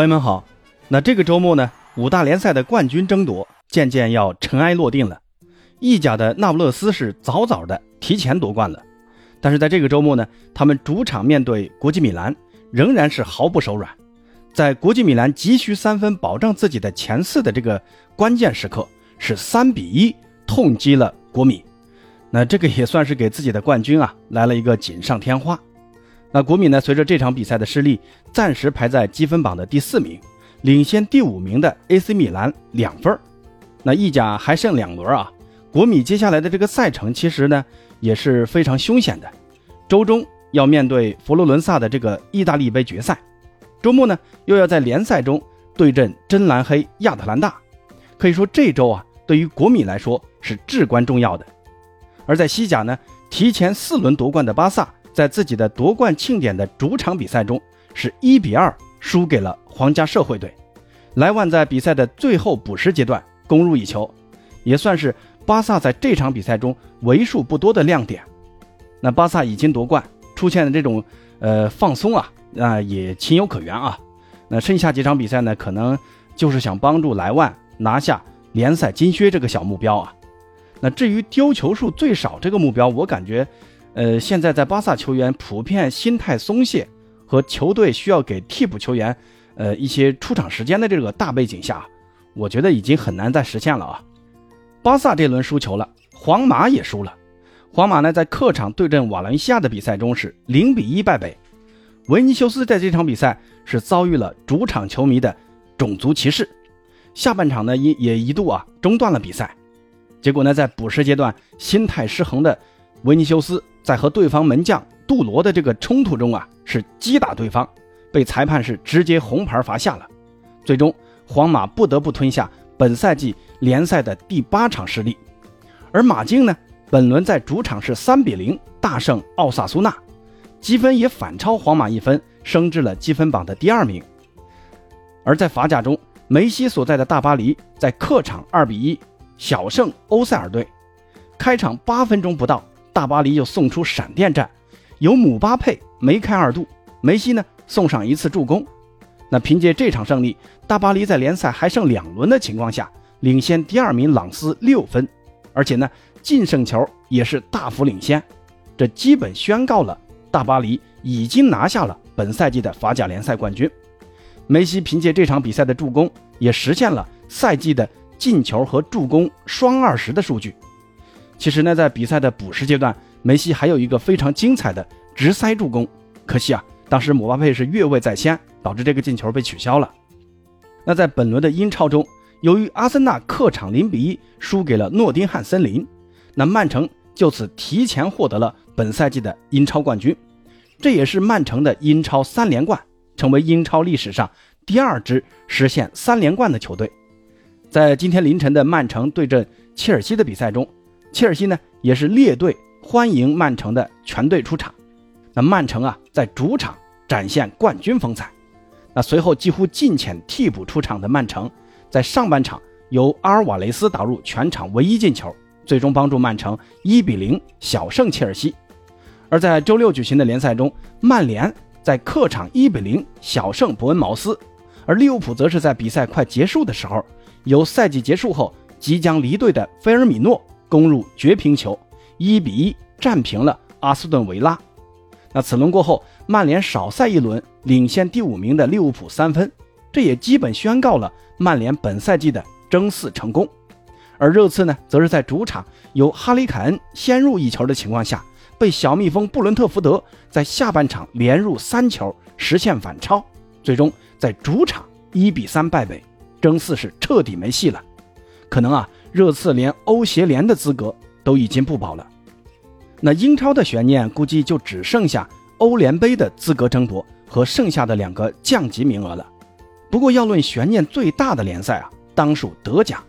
朋友们好，那这个周末呢，五大联赛的冠军争夺渐渐要尘埃落定了。意甲的那不勒斯是早早的提前夺冠了，但是在这个周末呢，他们主场面对国际米兰，仍然是毫不手软。在国际米兰急需三分保证自己的前四的这个关键时刻，是三比一痛击了国米。那这个也算是给自己的冠军啊来了一个锦上添花。那国米呢？随着这场比赛的失利，暂时排在积分榜的第四名，领先第五名的 AC 米兰两分那意甲还剩两轮啊，国米接下来的这个赛程其实呢也是非常凶险的。周中要面对佛罗伦萨的这个意大利杯决赛，周末呢又要在联赛中对阵真蓝黑亚特兰大。可以说这周啊，对于国米来说是至关重要的。而在西甲呢，提前四轮夺冠的巴萨。在自己的夺冠庆典的主场比赛中，是一比二输给了皇家社会队。莱万在比赛的最后补时阶段攻入一球，也算是巴萨在这场比赛中为数不多的亮点。那巴萨已经夺冠，出现的这种呃放松啊，那也情有可原啊。那剩下几场比赛呢，可能就是想帮助莱万拿下联赛金靴这个小目标啊。那至于丢球数最少这个目标，我感觉。呃，现在在巴萨球员普遍心态松懈和球队需要给替补球员，呃一些出场时间的这个大背景下，我觉得已经很难再实现了啊。巴萨这轮输球了，皇马也输了。皇马呢在客场对阵瓦伦西亚的比赛中是零比一败北。维尼修斯在这场比赛是遭遇了主场球迷的种族歧视，下半场呢也也一度啊中断了比赛。结果呢在补时阶段心态失衡的维尼修斯。在和对方门将杜罗的这个冲突中啊，是击打对方，被裁判是直接红牌罚下了。最终，皇马不得不吞下本赛季联赛的第八场失利。而马竞呢，本轮在主场是三比零大胜奥萨苏纳，积分也反超皇马一分，升至了积分榜的第二名。而在法甲中，梅西所在的大巴黎在客场二比一小胜欧塞尔队，开场八分钟不到。大巴黎又送出闪电战，由姆巴佩梅开二度，梅西呢送上一次助攻。那凭借这场胜利，大巴黎在联赛还剩两轮的情况下，领先第二名朗斯六分，而且呢净胜球也是大幅领先，这基本宣告了大巴黎已经拿下了本赛季的法甲联赛冠军。梅西凭借这场比赛的助攻，也实现了赛季的进球和助攻双二十的数据。其实呢，在比赛的补时阶段，梅西还有一个非常精彩的直塞助攻，可惜啊，当时姆巴佩是越位在先，导致这个进球被取消了。那在本轮的英超中，由于阿森纳客场零比一输给了诺丁汉森林，那曼城就此提前获得了本赛季的英超冠军，这也是曼城的英超三连冠，成为英超历史上第二支实现三连冠的球队。在今天凌晨的曼城对阵切尔西的比赛中。切尔西呢也是列队欢迎曼城的全队出场，那曼城啊在主场展现冠军风采，那随后几乎尽遣替补出场的曼城，在上半场由阿尔瓦雷斯打入全场唯一进球，最终帮助曼城一比零小胜切尔西。而在周六举行的联赛中，曼联在客场一比零小胜伯恩茅斯，而利物浦则是在比赛快结束的时候，由赛季结束后即将离队的菲尔米诺。攻入绝平球，一比一战平了阿斯顿维拉。那此轮过后，曼联少赛一轮，领先第五名的利物浦三分，这也基本宣告了曼联本赛季的争四成功。而热刺呢，则是在主场由哈里凯恩先入一球的情况下，被小蜜蜂布伦特福德在下半场连入三球，实现反超，最终在主场一比三败北，争四是彻底没戏了。可能啊。热刺连欧协联的资格都已经不保了，那英超的悬念估计就只剩下欧联杯的资格争夺和剩下的两个降级名额了。不过要论悬念最大的联赛啊，当属德甲。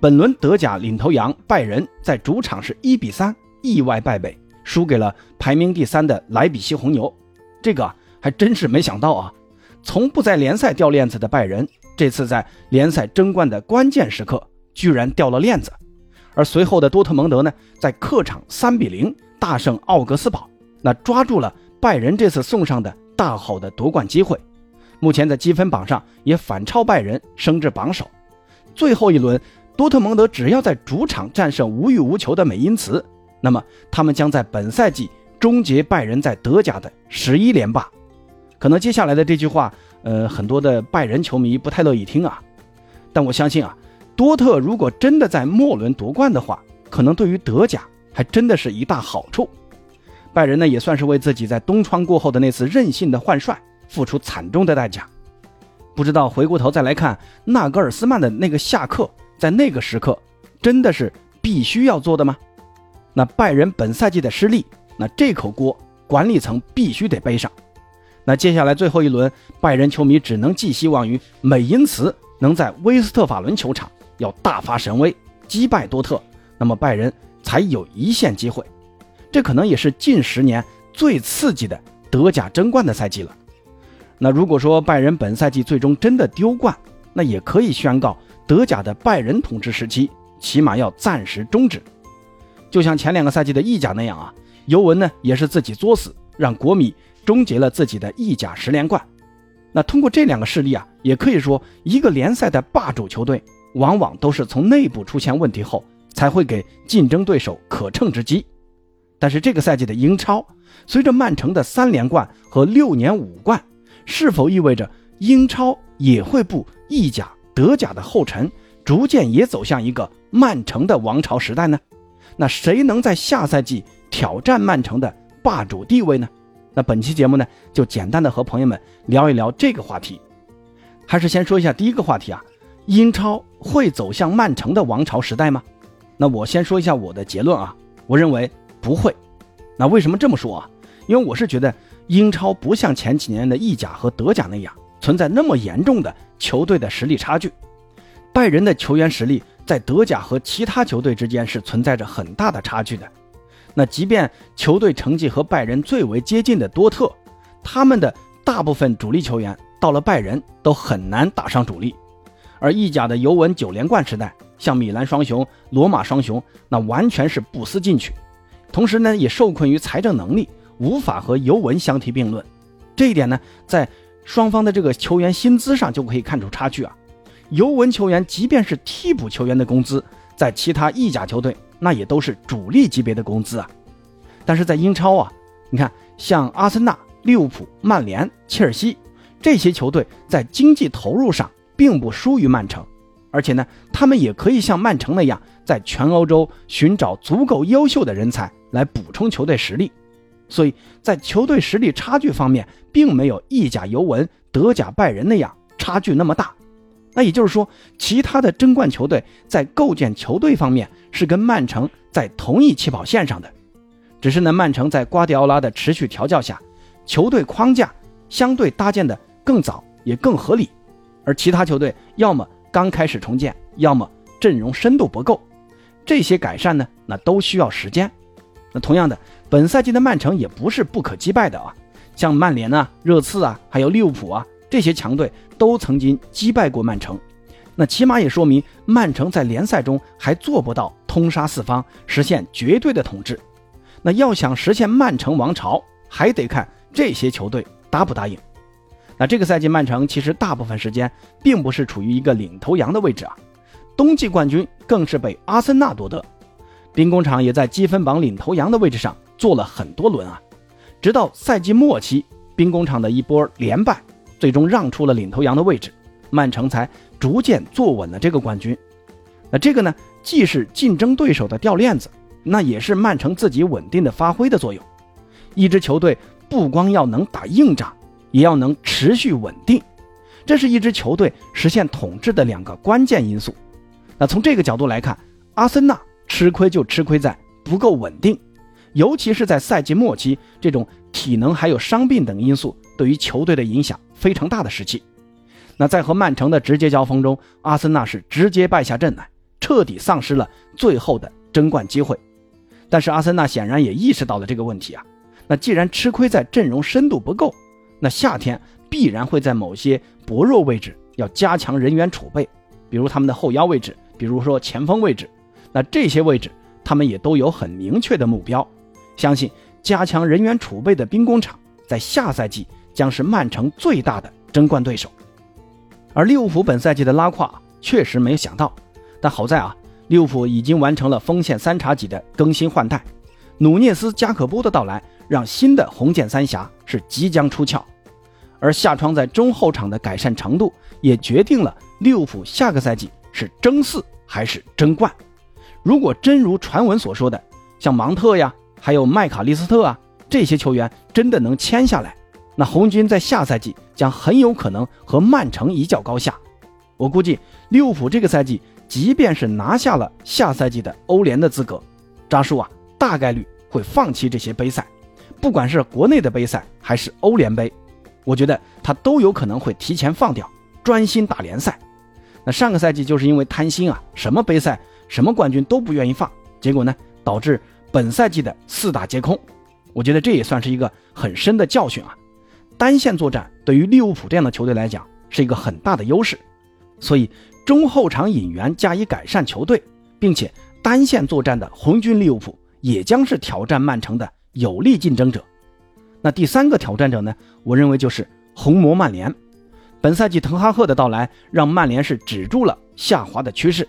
本轮德甲领头羊拜仁在主场是一比三意外败北，输给了排名第三的莱比锡红牛。这个还真是没想到啊！从不在联赛掉链子的拜仁，这次在联赛争冠的关键时刻。居然掉了链子，而随后的多特蒙德呢，在客场三比零大胜奥格斯堡，那抓住了拜仁这次送上的大好的夺冠机会。目前在积分榜上也反超拜仁，升至榜首。最后一轮，多特蒙德只要在主场战胜无欲无求的美因茨，那么他们将在本赛季终结拜仁在德甲的十一连霸。可能接下来的这句话，呃，很多的拜仁球迷不太乐意听啊。但我相信啊，多特如果真的在末轮夺冠的话，可能对于德甲还真的是一大好处。拜仁呢，也算是为自己在东窗过后的那次任性的换帅付出惨重的代价。不知道回过头再来看纳格尔斯曼的那个下课，在那个时刻真的是必须要做的吗？那拜仁本赛季的失利，那这口锅管理层必须得背上。那接下来最后一轮，拜仁球迷只能寄希望于美因茨能在威斯特法伦球场要大发神威，击败多特，那么拜仁才有一线机会。这可能也是近十年最刺激的德甲争冠的赛季了。那如果说拜仁本赛季最终真的丢冠，那也可以宣告德甲的拜仁统治时期起码要暂时终止。就像前两个赛季的意甲那样啊，尤文呢也是自己作死，让国米。终结了自己的意甲十连冠。那通过这两个事例啊，也可以说，一个联赛的霸主球队，往往都是从内部出现问题后，才会给竞争对手可乘之机。但是这个赛季的英超，随着曼城的三连冠和六年五冠，是否意味着英超也会步意甲、德甲的后尘，逐渐也走向一个曼城的王朝时代呢？那谁能在下赛季挑战曼城的霸主地位呢？那本期节目呢，就简单的和朋友们聊一聊这个话题。还是先说一下第一个话题啊，英超会走向曼城的王朝时代吗？那我先说一下我的结论啊，我认为不会。那为什么这么说啊？因为我是觉得英超不像前几年的意甲和德甲那样存在那么严重的球队的实力差距。拜仁的球员实力在德甲和其他球队之间是存在着很大的差距的。那即便球队成绩和拜仁最为接近的多特，他们的大部分主力球员到了拜仁都很难打上主力，而意甲的尤文九连冠时代，像米兰双雄、罗马双雄，那完全是不思进取，同时呢也受困于财政能力，无法和尤文相提并论。这一点呢，在双方的这个球员薪资上就可以看出差距啊。尤文球员即便是替补球员的工资，在其他意甲球队。那也都是主力级别的工资啊，但是在英超啊，你看像阿森纳、利物浦、曼联、切尔西这些球队在经济投入上并不输于曼城，而且呢，他们也可以像曼城那样，在全欧洲寻找足够优秀的人才来补充球队实力，所以在球队实力差距方面，并没有意甲尤文、德甲拜仁那样差距那么大。那也就是说，其他的争冠球队在构建球队方面是跟曼城在同一起跑线上的，只是呢，曼城在瓜迪奥拉的持续调教下，球队框架相对搭建的更早也更合理，而其他球队要么刚开始重建，要么阵容深度不够，这些改善呢，那都需要时间。那同样的，本赛季的曼城也不是不可击败的啊，像曼联啊、热刺啊，还有利物浦啊。这些强队都曾经击败过曼城，那起码也说明曼城在联赛中还做不到通杀四方，实现绝对的统治。那要想实现曼城王朝，还得看这些球队答不答应。那这个赛季曼城其实大部分时间并不是处于一个领头羊的位置啊，冬季冠军更是被阿森纳夺得，兵工厂也在积分榜领头羊的位置上坐了很多轮啊，直到赛季末期，兵工厂的一波连败。最终让出了领头羊的位置，曼城才逐渐坐稳了这个冠军。那这个呢，既是竞争对手的掉链子，那也是曼城自己稳定的发挥的作用。一支球队不光要能打硬仗，也要能持续稳定，这是一支球队实现统治的两个关键因素。那从这个角度来看，阿森纳吃亏就吃亏在不够稳定，尤其是在赛季末期，这种体能还有伤病等因素对于球队的影响。非常大的时期，那在和曼城的直接交锋中，阿森纳是直接败下阵来，彻底丧失了最后的争冠机会。但是阿森纳显然也意识到了这个问题啊。那既然吃亏在阵容深度不够，那夏天必然会在某些薄弱位置要加强人员储备，比如他们的后腰位置，比如说前锋位置。那这些位置他们也都有很明确的目标。相信加强人员储备的兵工厂在下赛季。将是曼城最大的争冠对手。而利物浦本赛季的拉胯确实没有想到，但好在啊，利物浦已经完成了锋线三叉戟的更新换代，努涅斯、加可波的到来让新的红箭三侠是即将出鞘，而夏窗在中后场的改善程度也决定了利物浦下个赛季是争四还是争冠。如果真如传闻所说的，像芒特呀，还有麦卡利斯特啊这些球员真的能签下来。那红军在下赛季将很有可能和曼城一较高下。我估计利物浦这个赛季，即便是拿下了下赛季的欧联的资格，扎叔啊，大概率会放弃这些杯赛，不管是国内的杯赛还是欧联杯，我觉得他都有可能会提前放掉，专心打联赛。那上个赛季就是因为贪心啊，什么杯赛、什么冠军都不愿意放，结果呢，导致本赛季的四大皆空。我觉得这也算是一个很深的教训啊。单线作战对于利物浦这样的球队来讲是一个很大的优势，所以中后场引援加以改善球队，并且单线作战的红军利物浦也将是挑战曼城的有力竞争者。那第三个挑战者呢？我认为就是红魔曼联。本赛季滕哈赫的到来让曼联是止住了下滑的趋势，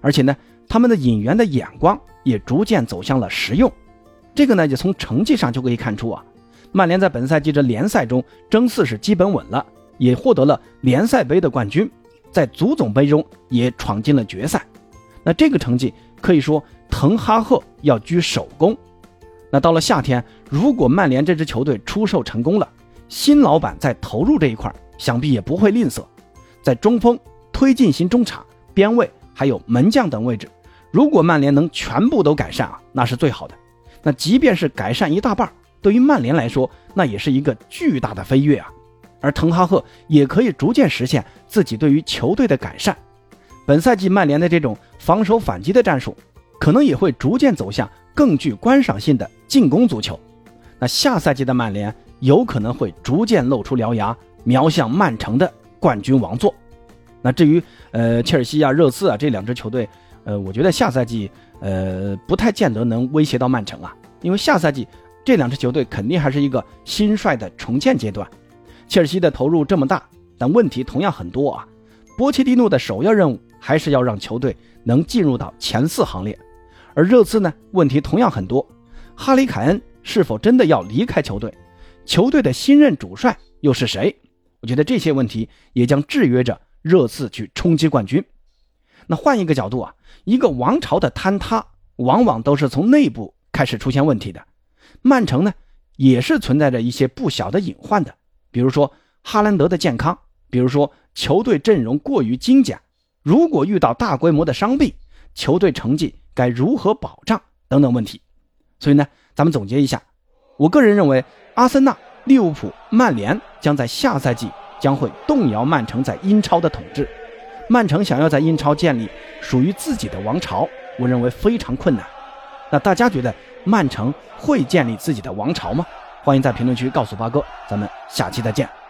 而且呢，他们的引援的眼光也逐渐走向了实用。这个呢，就从成绩上就可以看出啊。曼联在本赛季的联赛中争四是基本稳了，也获得了联赛杯的冠军，在足总杯中也闯进了决赛。那这个成绩可以说滕哈赫要居首功。那到了夏天，如果曼联这支球队出售成功了，新老板在投入这一块想必也不会吝啬，在中锋、推进型中场、边卫还有门将等位置，如果曼联能全部都改善啊，那是最好的。那即便是改善一大半。对于曼联来说，那也是一个巨大的飞跃啊！而滕哈赫也可以逐渐实现自己对于球队的改善。本赛季曼联的这种防守反击的战术，可能也会逐渐走向更具观赏性的进攻足球。那下赛季的曼联有可能会逐渐露出獠牙，瞄向曼城的冠军王座。那至于呃切尔西啊、热刺啊这两支球队，呃，我觉得下赛季呃不太见得能威胁到曼城啊，因为下赛季。这两支球队肯定还是一个新帅的重建阶段，切尔西的投入这么大，但问题同样很多啊。波切蒂诺的首要任务还是要让球队能进入到前四行列，而热刺呢，问题同样很多。哈里凯恩是否真的要离开球队？球队的新任主帅又是谁？我觉得这些问题也将制约着热刺去冲击冠军。那换一个角度啊，一个王朝的坍塌，往往都是从内部开始出现问题的。曼城呢，也是存在着一些不小的隐患的，比如说哈兰德的健康，比如说球队阵容过于精简，如果遇到大规模的伤病，球队成绩该如何保障等等问题。所以呢，咱们总结一下，我个人认为，阿森纳、利物浦、曼联将在下赛季将会动摇曼城在英超的统治。曼城想要在英超建立属于自己的王朝，我认为非常困难。那大家觉得曼城会建立自己的王朝吗？欢迎在评论区告诉八哥，咱们下期再见。